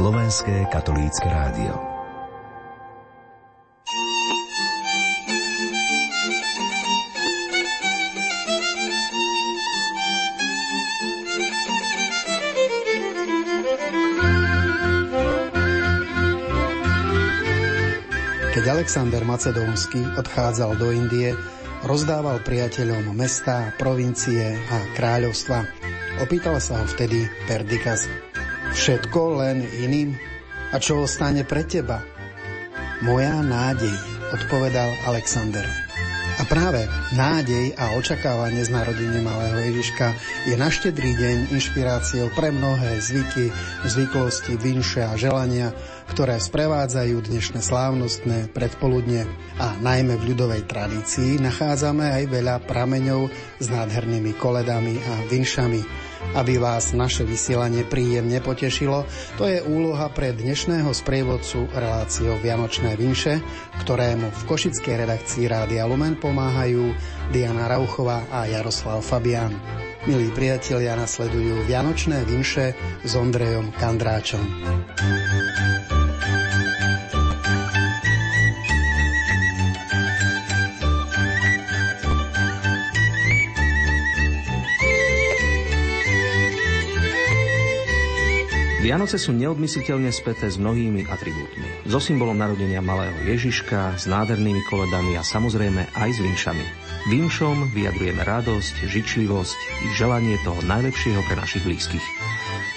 Slovenské katolícke rádio. Keď Alexander Macedónsky odchádzal do Indie, rozdával priateľom mesta, provincie a kráľovstva. Opýtal sa ho vtedy Perdikas. Všetko len iným? A čo ostane pre teba? Moja nádej, odpovedal Alexander. A práve nádej a očakávanie z narodenia malého Ježiška je na štedrý deň inšpiráciou pre mnohé zvyky, zvyklosti, vinše a želania, ktoré sprevádzajú dnešné slávnostné predpoludne. A najmä v ľudovej tradícii nachádzame aj veľa prameňov s nádhernými koledami a vinšami aby vás naše vysielanie príjemne potešilo, to je úloha pre dnešného sprievodcu reláciou Vianočné vinše, ktorému v košickej redakcii Rádia Lumen pomáhajú Diana Rauchová a Jaroslav Fabian. Milí priatelia, nasledujú Vianočné vinše s Ondrejom Kandráčom. Vianoce sú neodmysliteľne späté s mnohými atribútmi. So symbolom narodenia malého Ježiška, s nádhernými koledami a samozrejme aj s vinšami. Vinšom vyjadrujeme radosť, žičlivosť i želanie toho najlepšieho pre našich blízkych.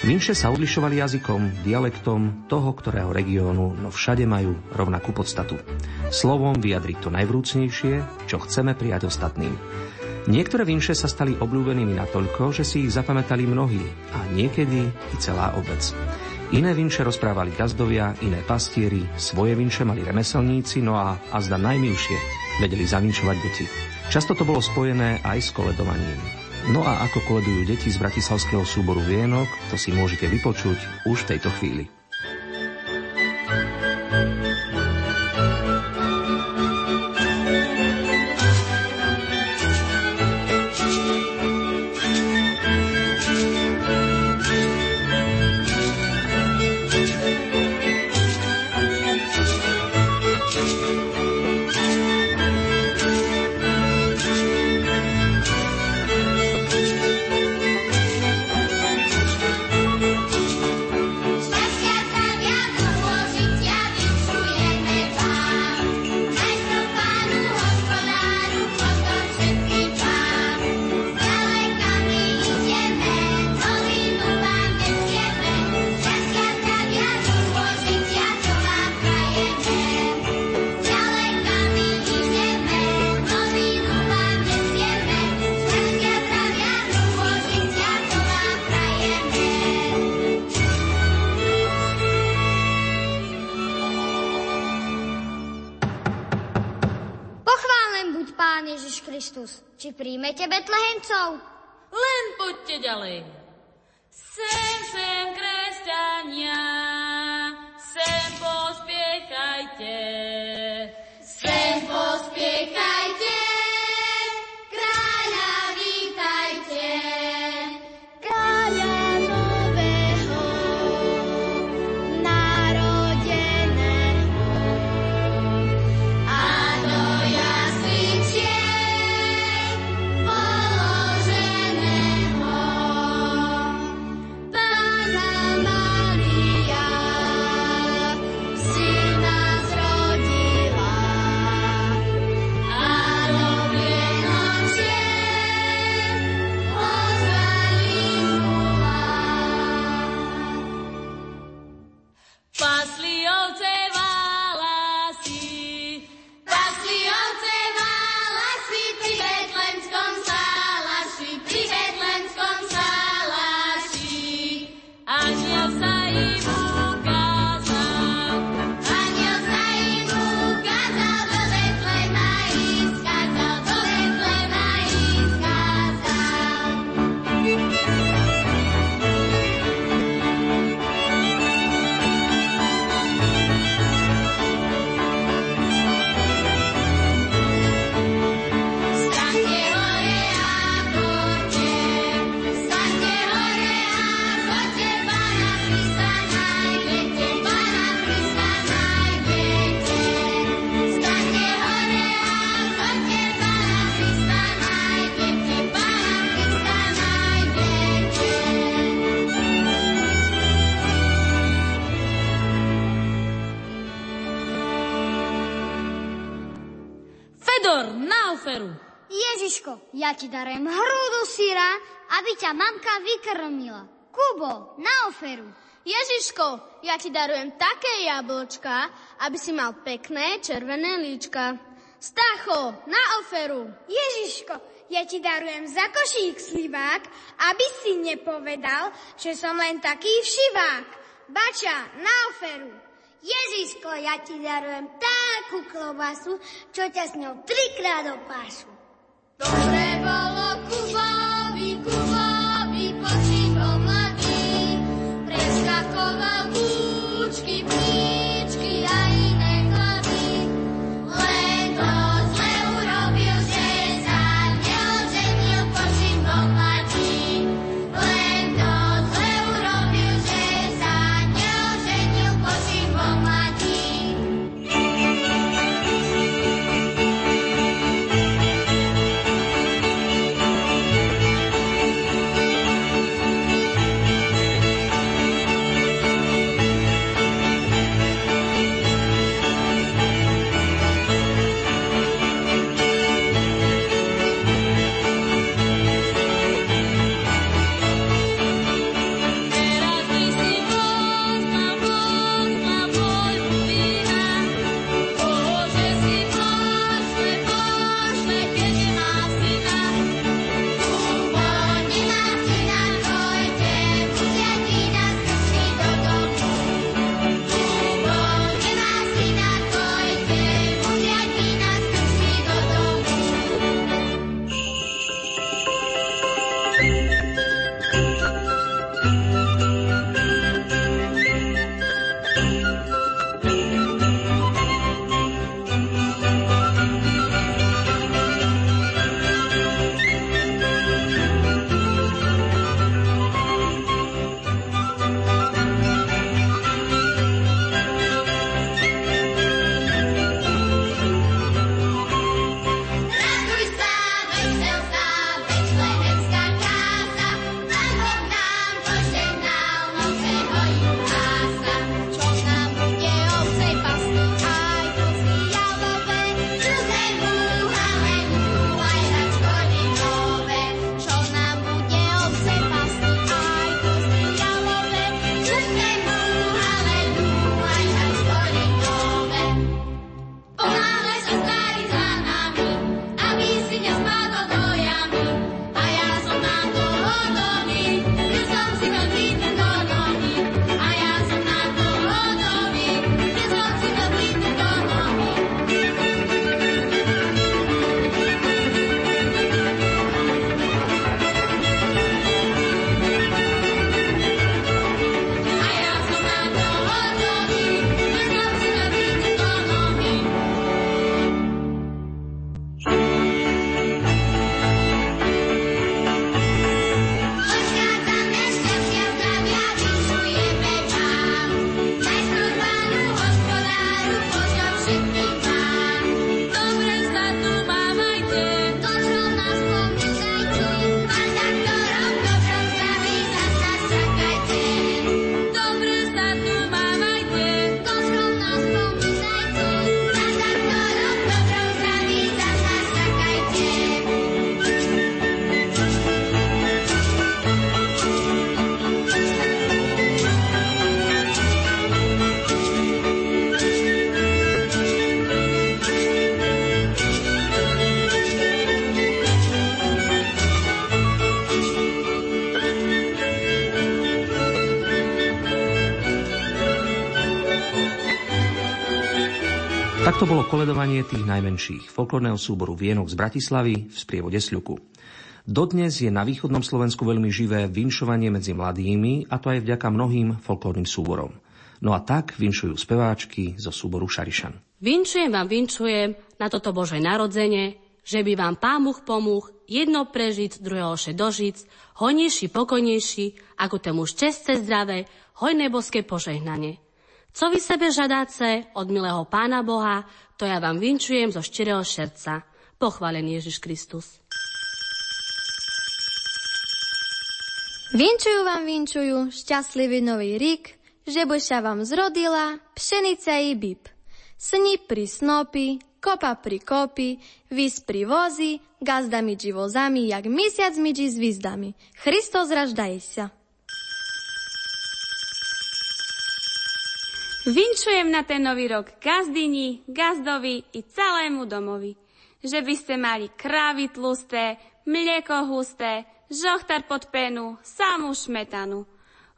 Vinše sa odlišovali jazykom, dialektom toho, ktorého regiónu, no všade majú rovnakú podstatu. Slovom vyjadriť to najvrúcnejšie, čo chceme prijať ostatným. Niektoré vinše sa stali obľúbenými natoľko, že si ich zapamätali mnohí a niekedy i celá obec. Iné vinše rozprávali gazdovia, iné pastieri, svoje vinše mali remeselníci, no a azda najmilšie vedeli zavinšovať deti. Často to bolo spojené aj s koledovaním. No a ako koledujú deti z bratislavského súboru Vienok, to si môžete vypočuť už v tejto chvíli. Snahencov. Len poďte ďalej. Sem, sem, kresťania, sem pospiechajte. Ja ti darujem hrúdu syra, aby ťa mamka vykrmila. Kubo, na oferu. Ježiško, ja ti darujem také jablčka, aby si mal pekné červené líčka. Stacho, na oferu. Ježiško, ja ti darujem za košík slivák, aby si nepovedal, že som len taký všivák. Bača, na oferu. Ježiško, ja ti darujem takú klobasu, čo ťa s ňou trikrát opášu. Dobre bolo Takto bolo koledovanie tých najmenších folklórneho súboru Vienok z Bratislavy v sprievode Sľuku. Dodnes je na východnom Slovensku veľmi živé vinšovanie medzi mladými, a to aj vďaka mnohým folklórnym súborom. No a tak vinšujú speváčky zo súboru Šarišan. Vinčujem vám, vinčujem na toto Bože narodzenie, že by vám pámuch pomúch, jedno prežiť, druhého še dožiť, hojnejší, pokojnejší, ako tému šťastie zdravé, hojné boské požehnanie. Co vy sebe žadáce od milého Pána Boha, to ja vám vinčujem zo štyreho srdca. Pochválený Ježiš Kristus. Vinčujú vám vinčujú šťastlivý nový rík, že by sa vám zrodila pšenica i bib. Snipri snopy, kopa pri kopi, vys pri vozi, gazdami vozami, jak mesiac midži zvizdami. Hristos raždajся. Vinčujem na ten nový rok gazdini, gazdovi i celému domovi. Že by ste mali krávy tlusté, mlieko husté, žochtar pod penu, samú šmetanu.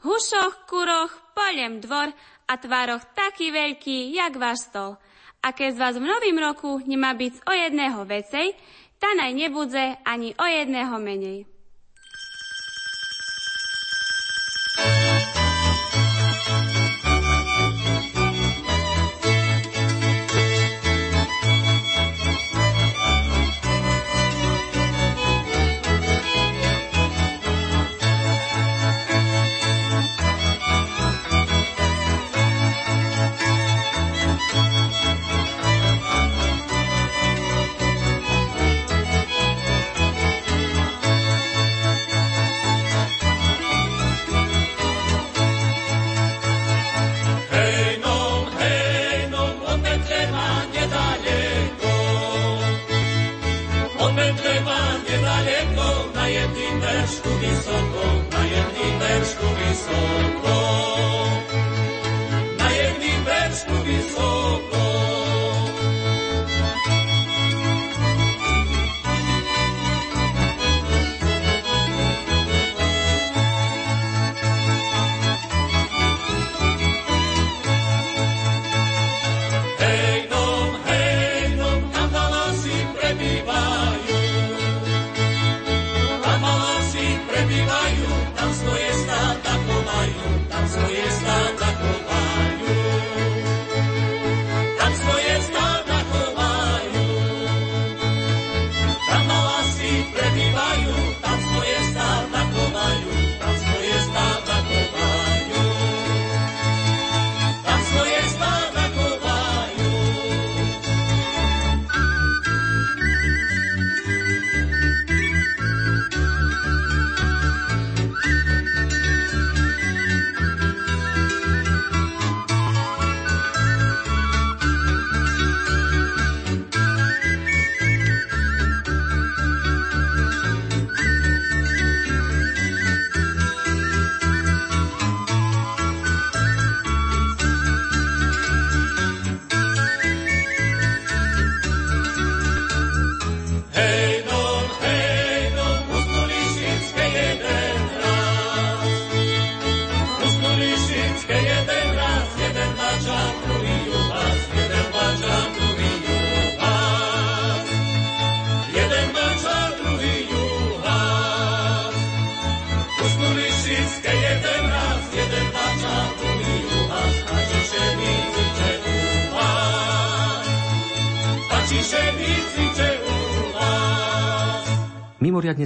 Hušoch, kuroch, poliem dvor a tvároch taký veľký, jak váš stol. A keď z vás v novým roku nemá byť o jedného vecej, tá naj nebudze ani o jedného menej.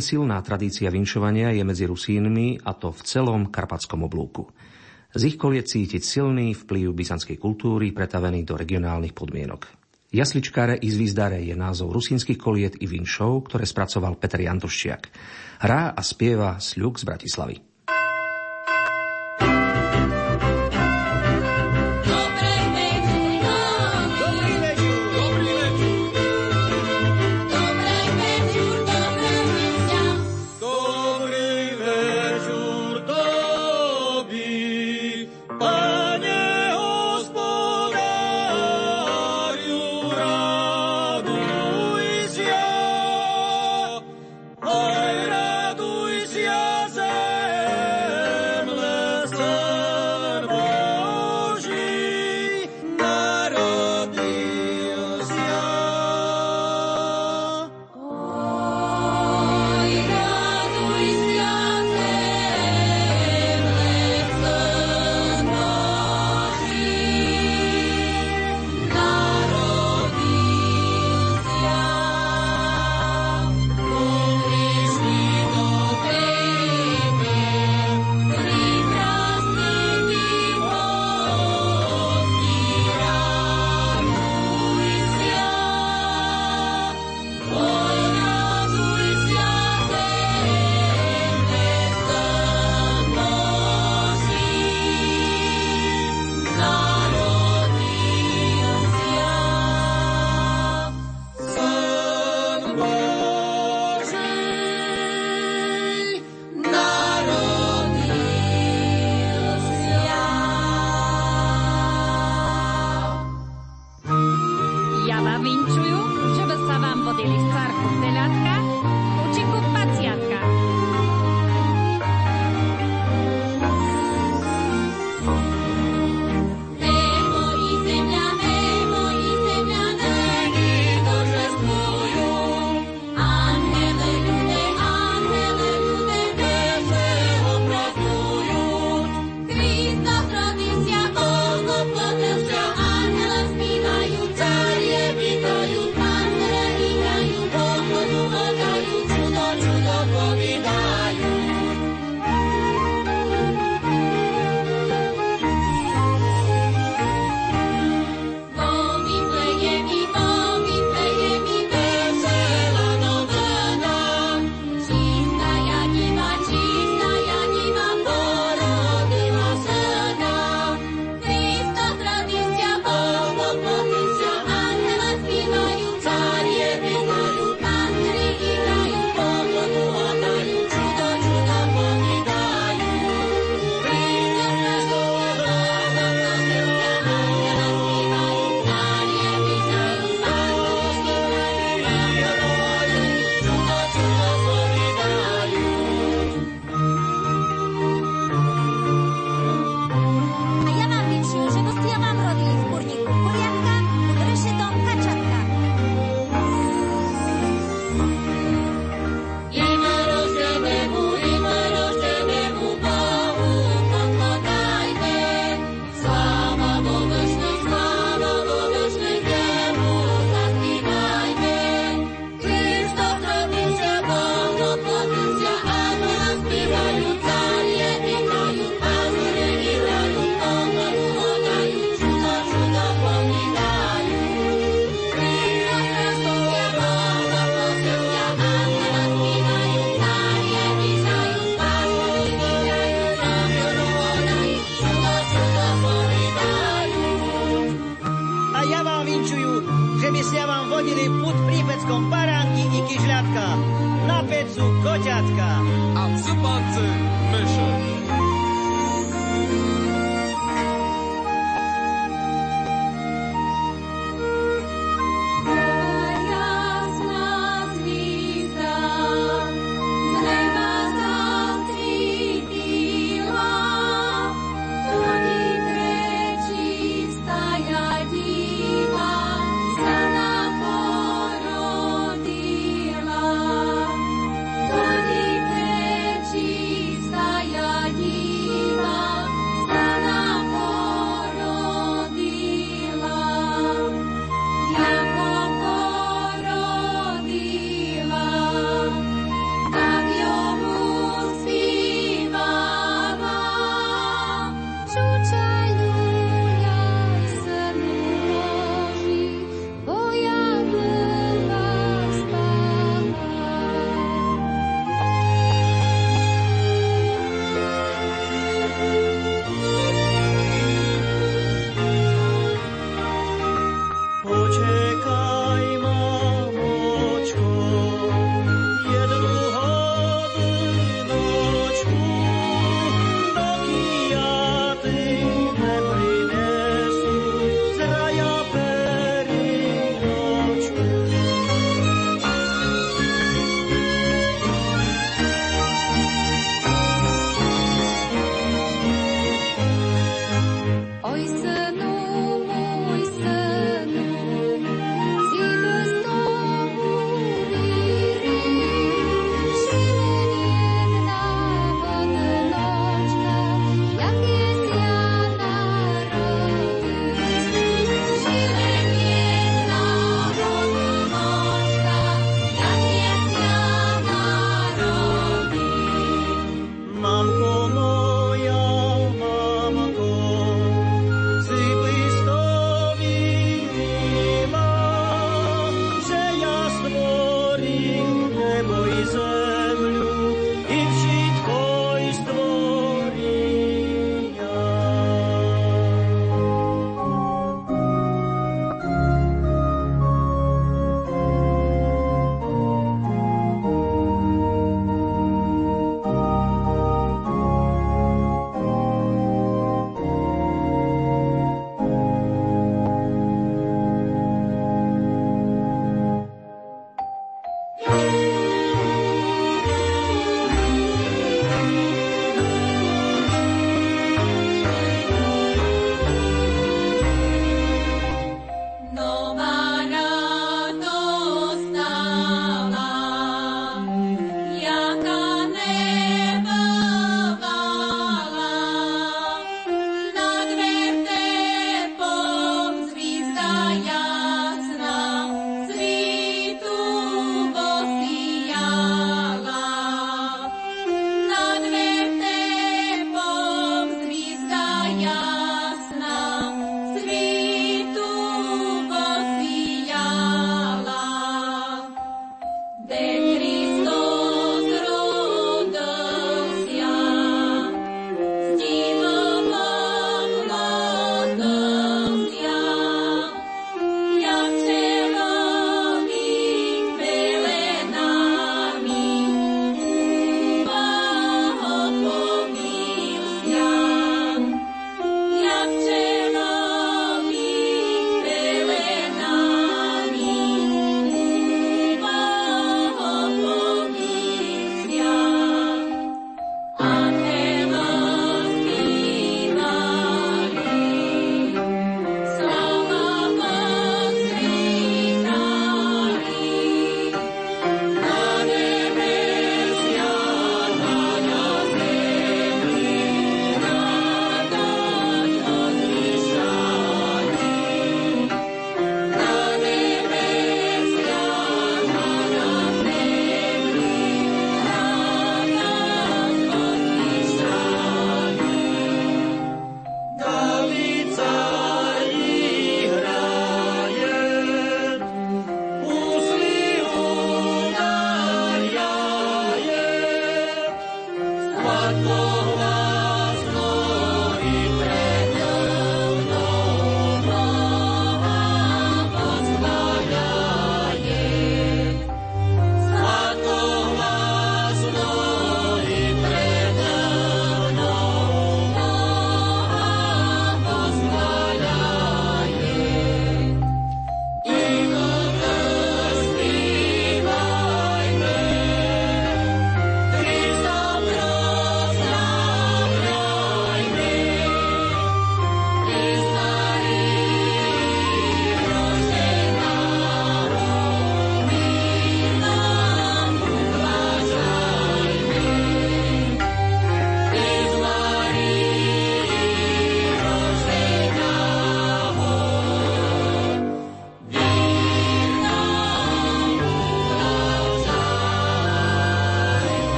Mimoriadne silná tradícia vinšovania je medzi Rusínmi a to v celom karpatskom oblúku. Z ich koliet cítiť silný vplyv byzantskej kultúry pretavený do regionálnych podmienok. Jasličkáre i zvizdare je názov rusínskych koliet i vinšov, ktoré spracoval Peter Jantoščiak. Hrá a spieva Sľuk z Bratislavy.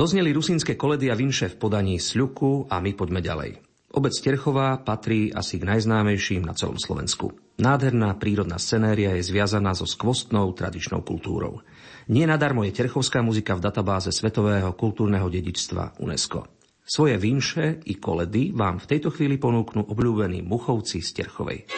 Dozneli rusínske koledy a vinše v podaní Sľuku a my poďme ďalej. Obec Terchová patrí asi k najznámejším na celom Slovensku. Nádherná prírodná scenéria je zviazaná so skvostnou tradičnou kultúrou. Nie je terchovská muzika v databáze Svetového kultúrneho dedičstva UNESCO. Svoje vinše i koledy vám v tejto chvíli ponúknú obľúbení muchovci z Terchovej.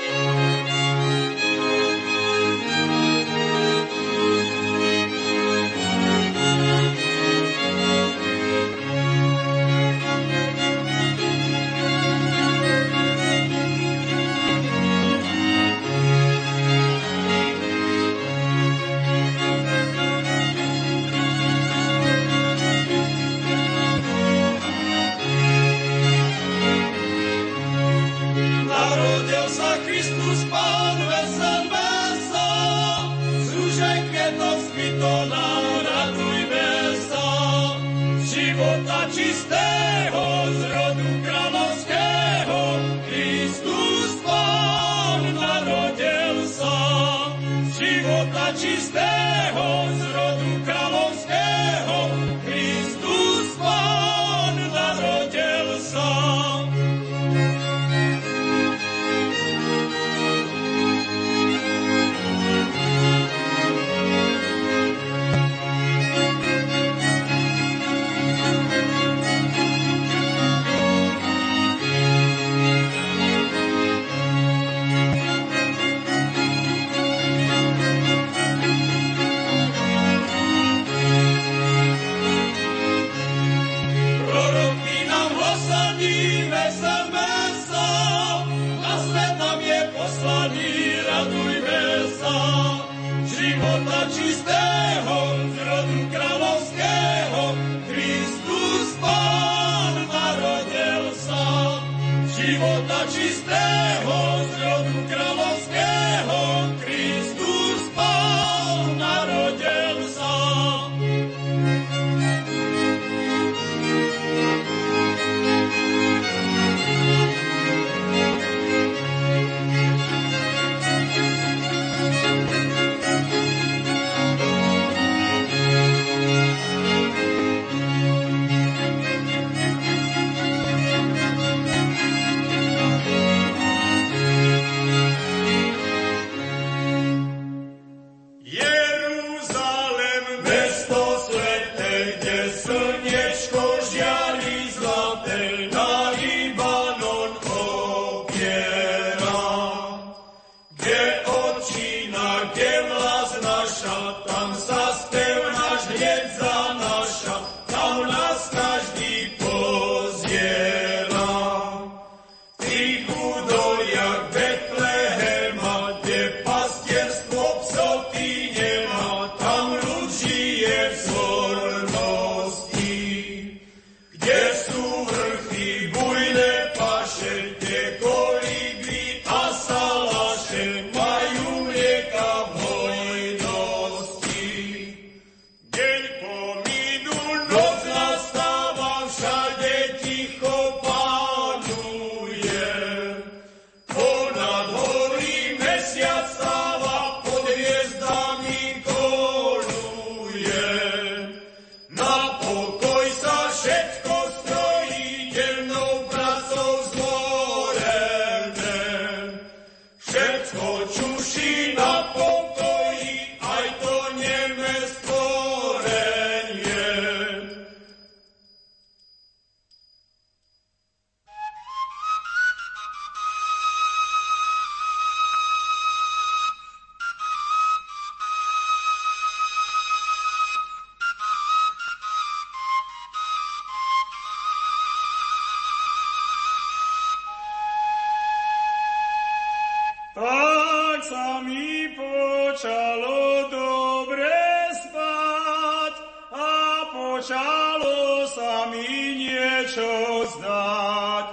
Sa mi počalo dobre spať a počalo sa mi niečo zdať,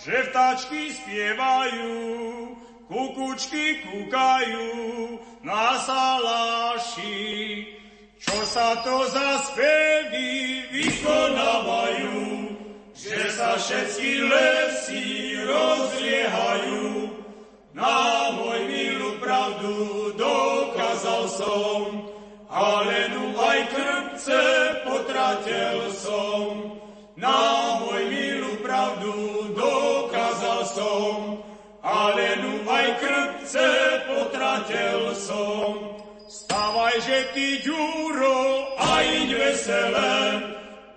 že vtačky spievajú, kukučky kúkajú na salaši. Čo sa to za spevy vykonávajú, že sa všetky lesy rozliehajú. Na môj pravdu dokázal som, ale nu aj krpce potratil som. Na môj milú pravdu dokázal som, ale nu aj krpce potratil som. Stavaj, že ty, Ďuro, a iď veselé,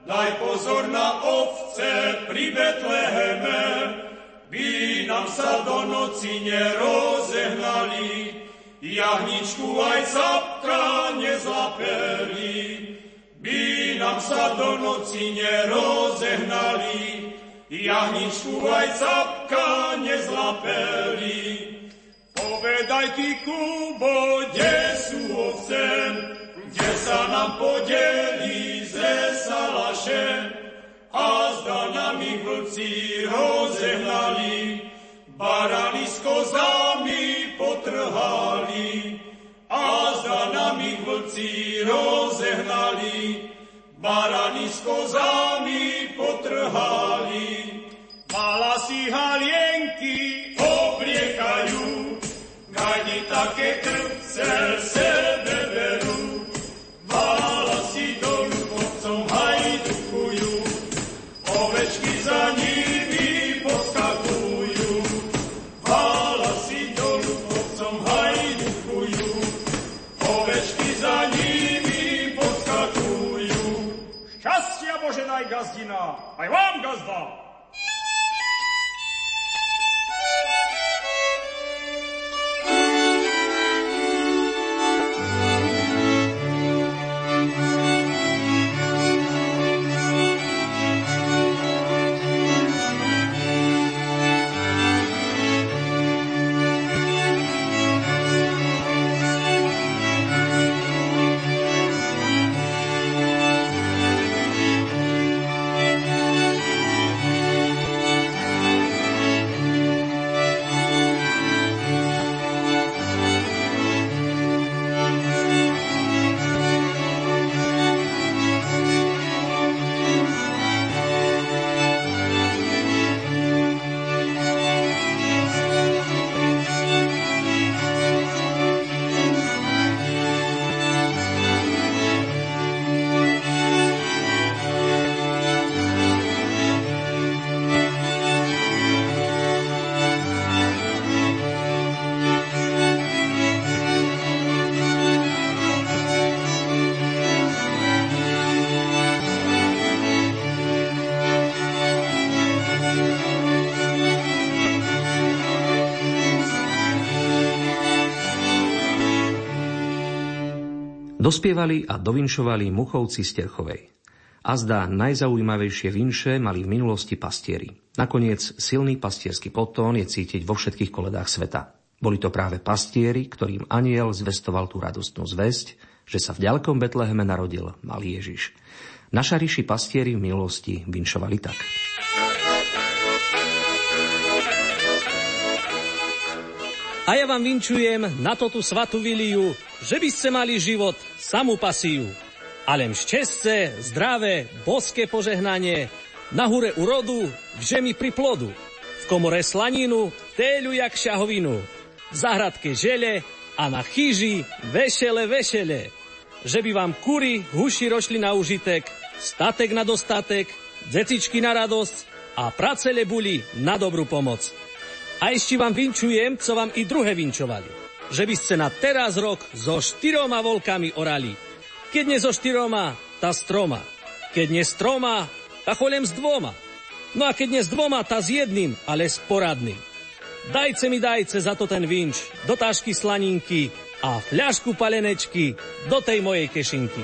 daj pozor na ovce pri Betleheme, by nám sa do noci nerozehnali, jahničku aj capka nezlapeli, by nám sa do noci nerozehnali, jahničku aj capka nezlapeli. Povedaj ty, Kubo, kde sú ovce, kde sa nám podeli ze salaše, a zda nami vlci rozehnali, barany s kozami a zda nami vlci rozehnali, barany s kozami potrhali. Mala si halienky obliekajú, gajdi také krpce sebe vám Dospievali a dovinšovali muchovci z Terchovej. A zdá najzaujímavejšie vinše mali v minulosti pastieri. Nakoniec silný pastierský potón je cítiť vo všetkých koledách sveta. Boli to práve pastieri, ktorým aniel zvestoval tú radostnú zväzť, že sa v ďalekom Betleheme narodil malý Ježiš. Naša ríši pastieri v minulosti vinšovali tak. A ja vám vinčujem na to tú svatú viliu, že by ste mali život, samú pasiu. Ale šťastce, zdravé, boské požehnanie, na hure urodu, v žemi pri plodu, v komore slaninu, téľu jak šahovinu, v zahradke žele a na chyži vešele, vešele. Že by vám kury, huši rošli na užitek, statek na dostatek, decičky na radosť a pracele buli na dobrú pomoc. A ešte vám vinčujem, co vám i druhé vinčovali. Že by ste na teraz rok so štyroma volkami orali. Keď nie so štyroma, tá stroma. Keď nie s troma, tá cholem s dvoma. No a keď nie s dvoma, tá s jedným, ale s poradným. Dajce mi dajce za to ten vinč, do tášky slaninky a fľašku palenečky do tej mojej kešinky.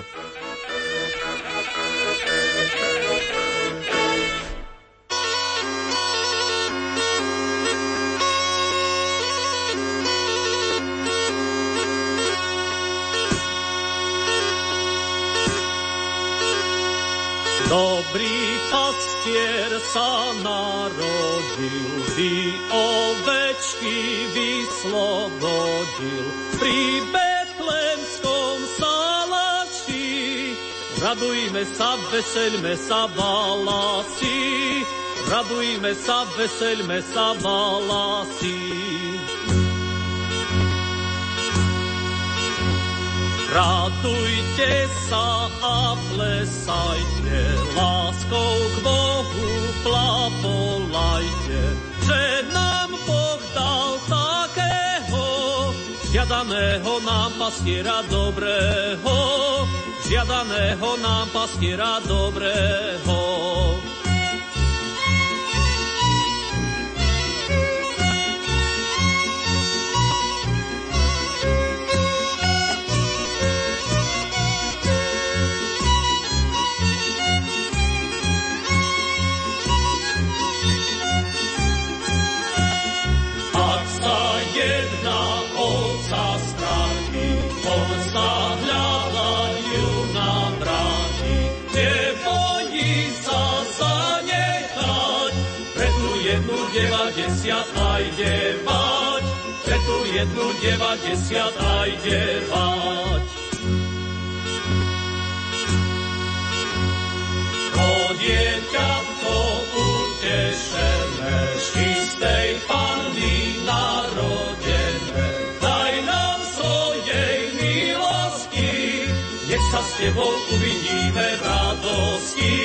Dobrý pastier sa narodil, by ovečky vyslobodil. Pri betlemskom salaši radujme sa, veselme sa, balasi. Radujme sa, veselme sa, balasi. Radujte sa a plesajte, láskou k Bohu plapolajte, že nám Boh dal takého Žiadaného nám pastiera dobrého, žiadaného nám pastiera dobrého. Devadesiat aj devať, pre tú jednu devadesiat aj devať. To dieťatko utešené, z čistej panny narodené, daj nám svojej milosti, nech sa s tebou uvidíme v radosti,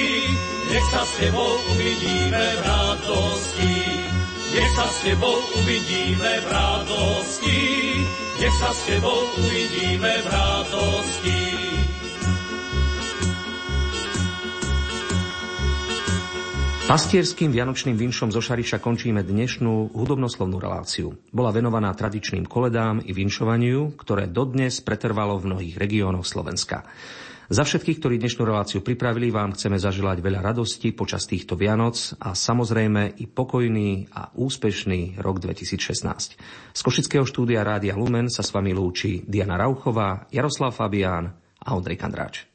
nech sa s tebou uvidíme v radosti. Nech sa s tebou uvidíme v radosti, nech sa s tebou uvidíme v radosti. Pastierským vianočným vinšom zo Šariša končíme dnešnú hudobnoslovnú reláciu. Bola venovaná tradičným koledám i vinšovaniu, ktoré dodnes pretrvalo v mnohých regiónoch Slovenska. Za všetkých, ktorí dnešnú reláciu pripravili, vám chceme zaželať veľa radosti počas týchto Vianoc a samozrejme i pokojný a úspešný rok 2016. Z Košického štúdia Rádia Lumen sa s vami lúči Diana Rauchová, Jaroslav Fabián a Ondrej Kandráč.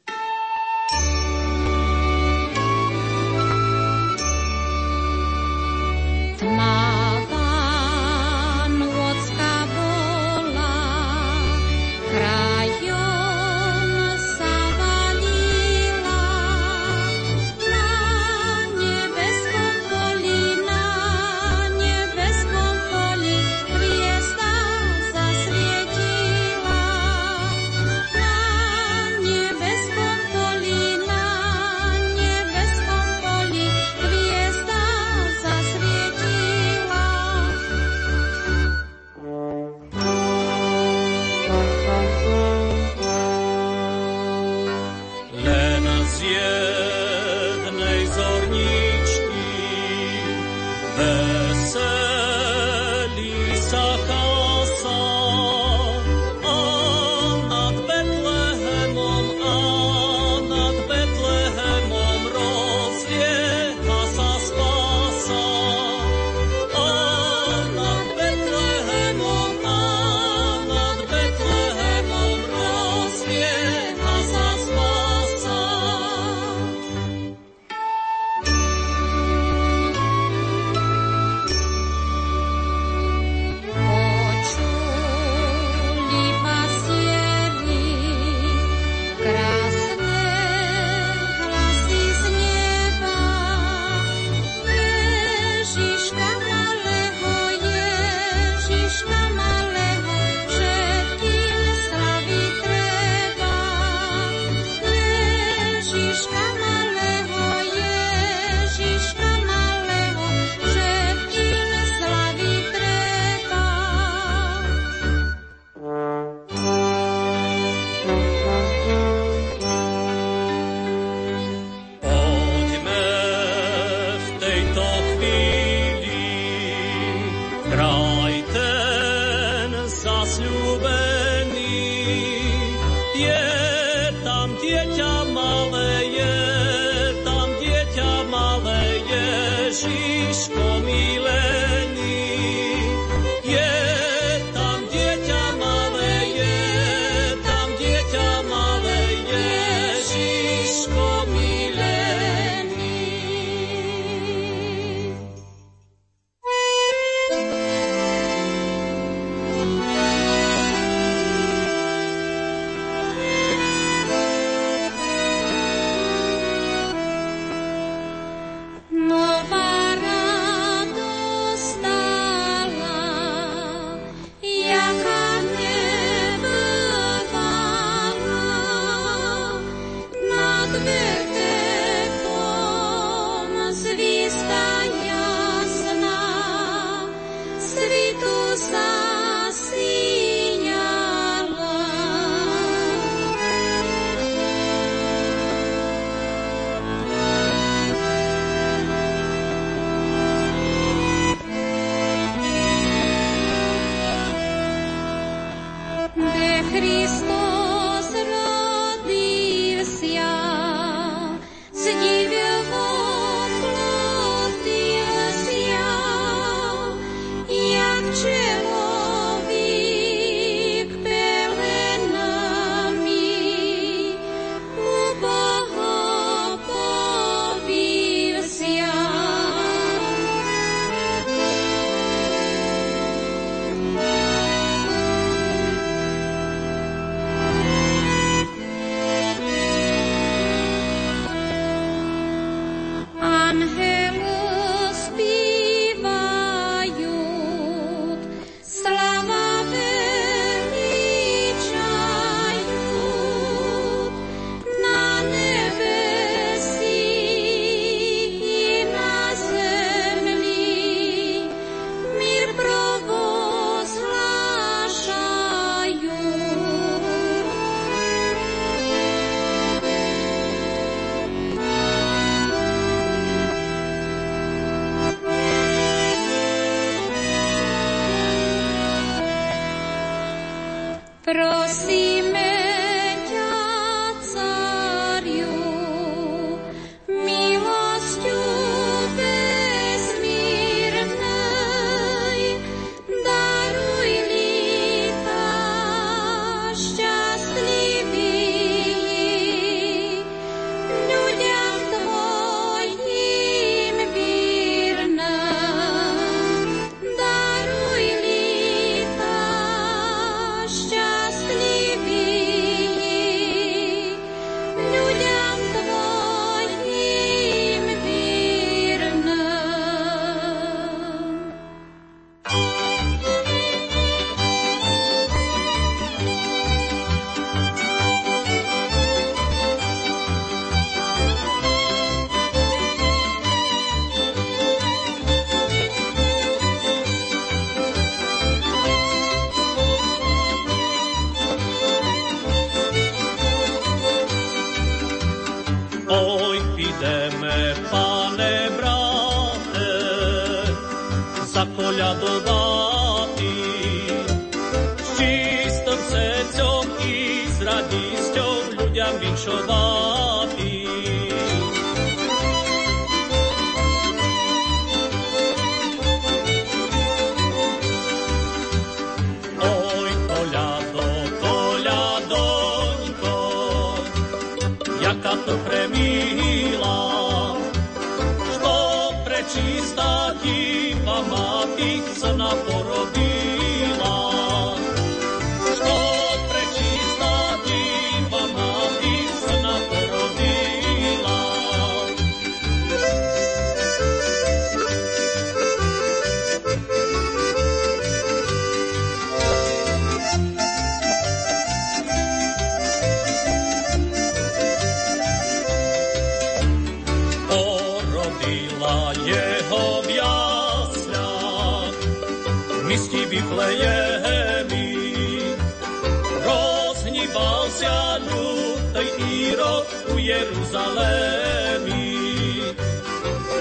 Jeruzalémi.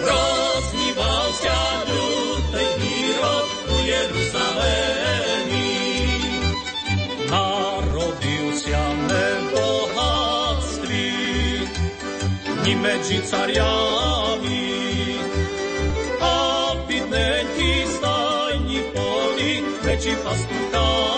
Rozhýbal ťa i výrok u Jeruzalémi. Narodil ťa nebohatství, ni medzi cariami, a bidnenky stajni poli, medzi pastukami.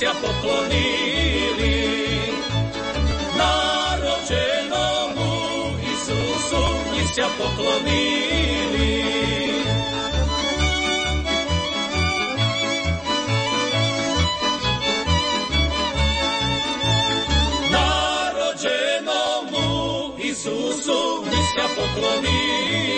se poklonili narođenomu Isusu i se poklonili. Narođenomu Isusu i se poklonili.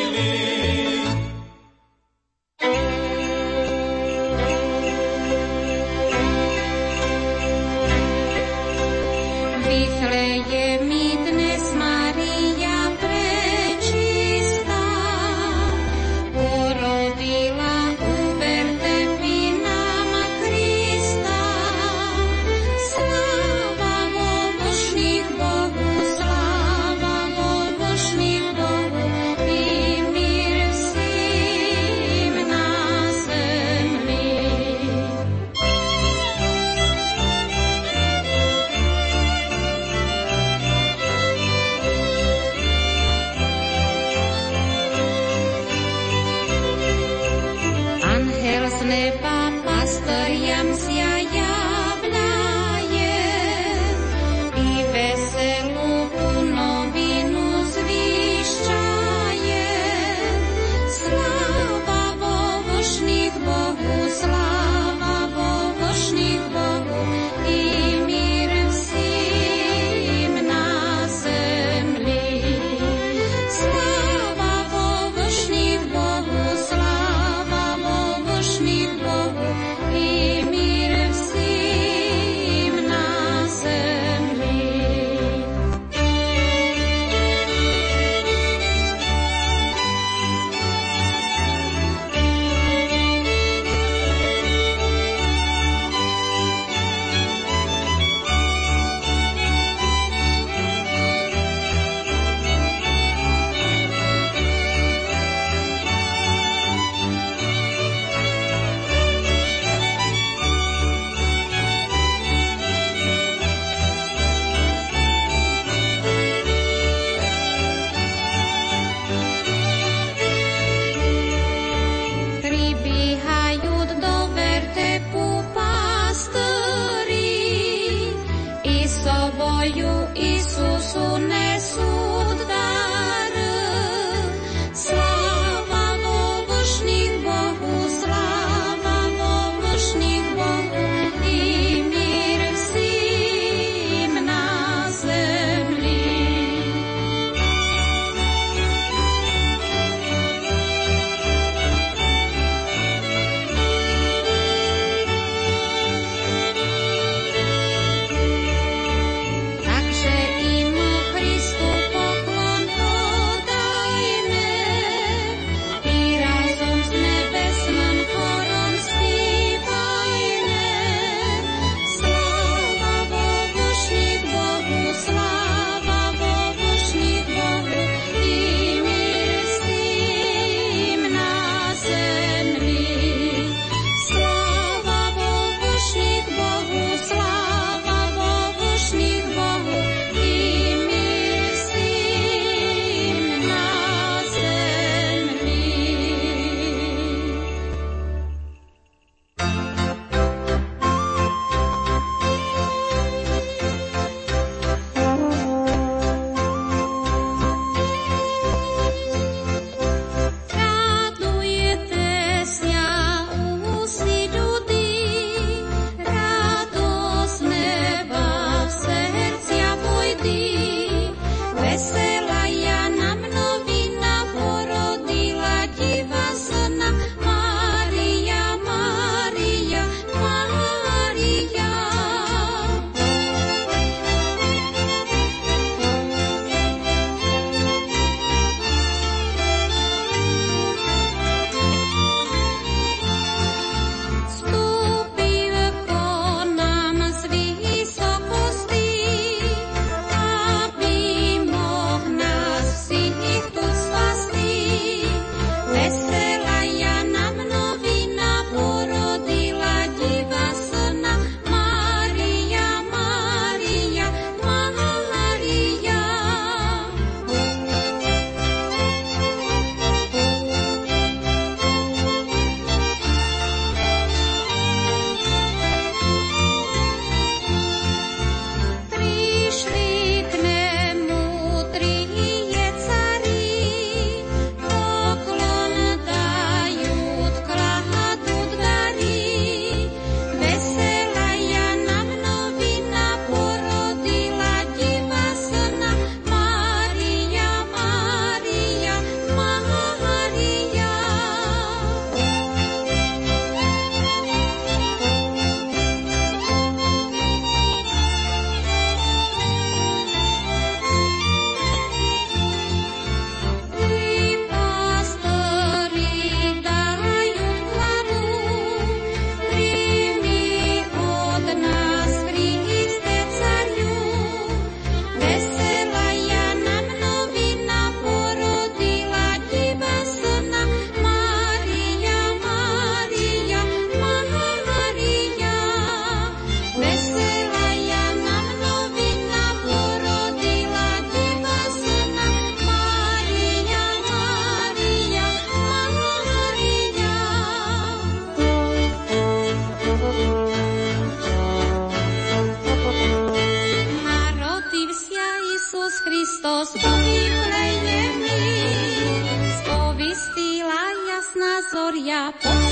soria, po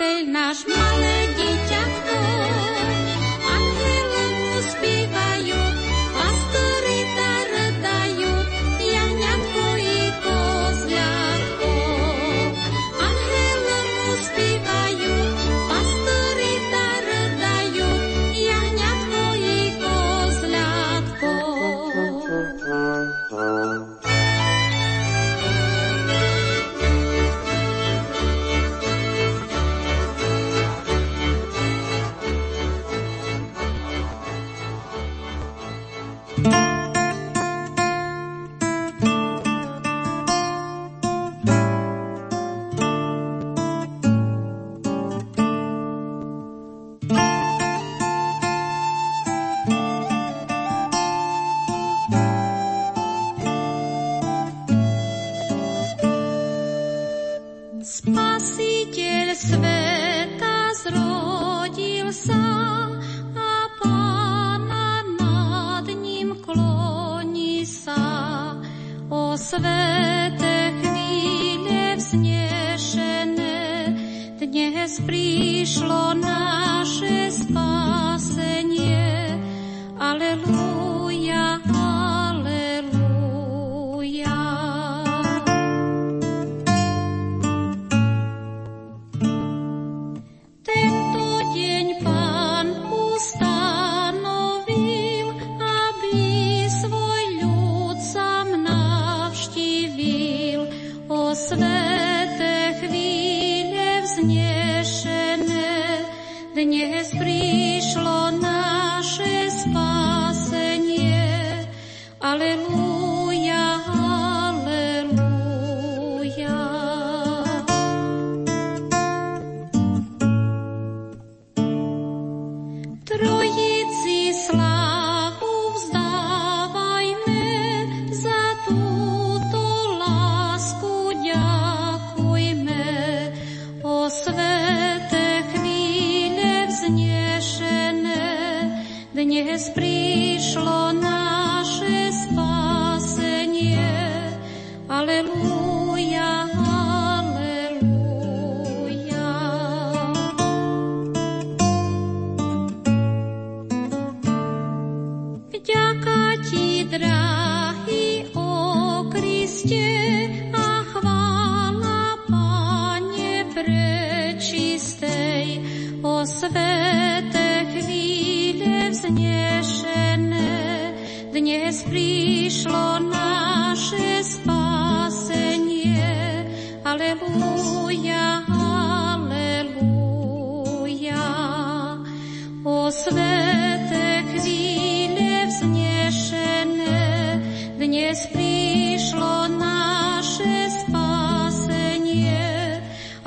učiteľ náš má. dnes prišlo naše spasenie. Aleluja,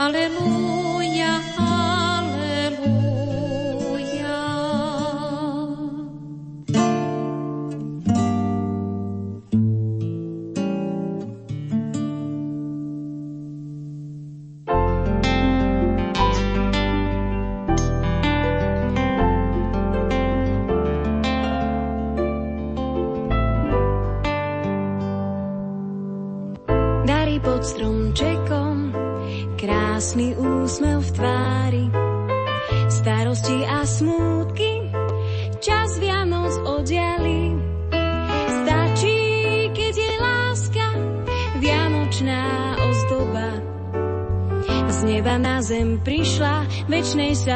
ale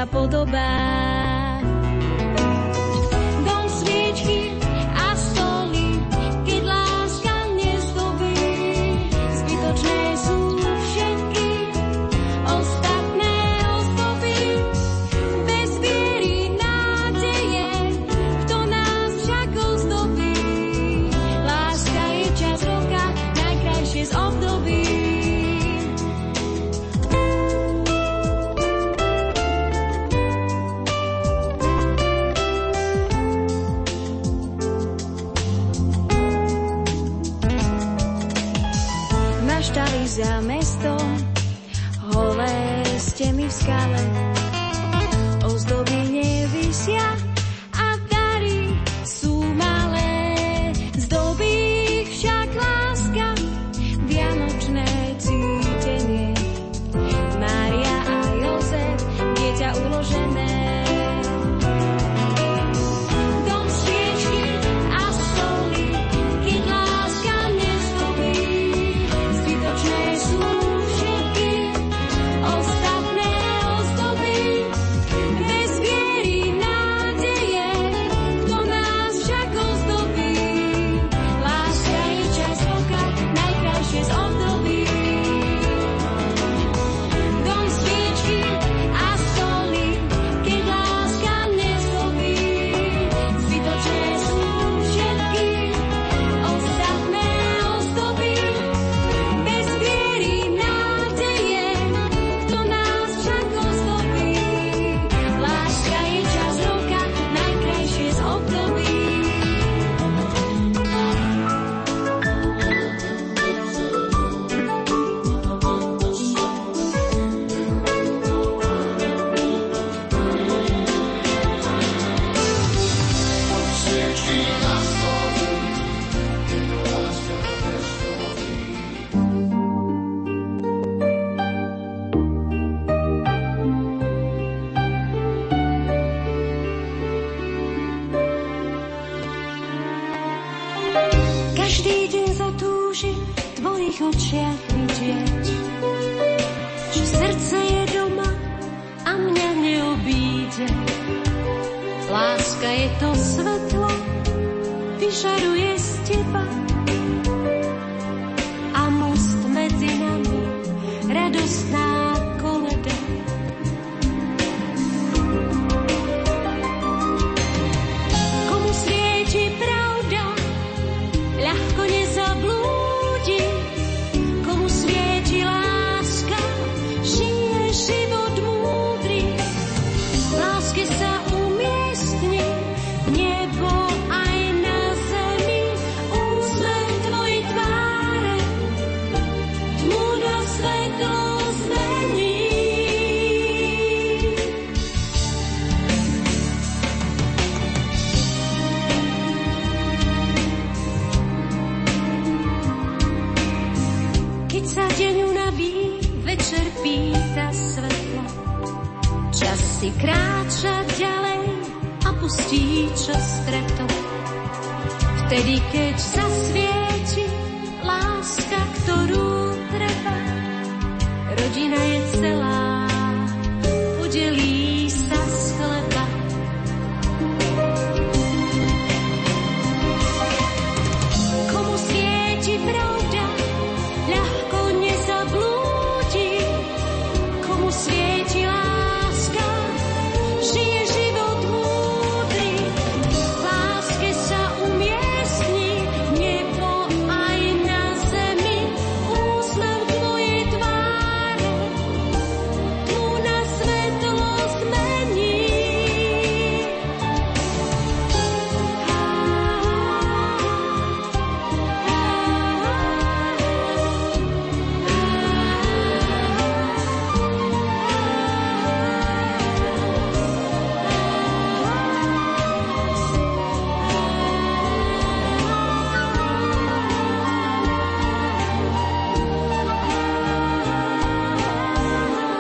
podobá.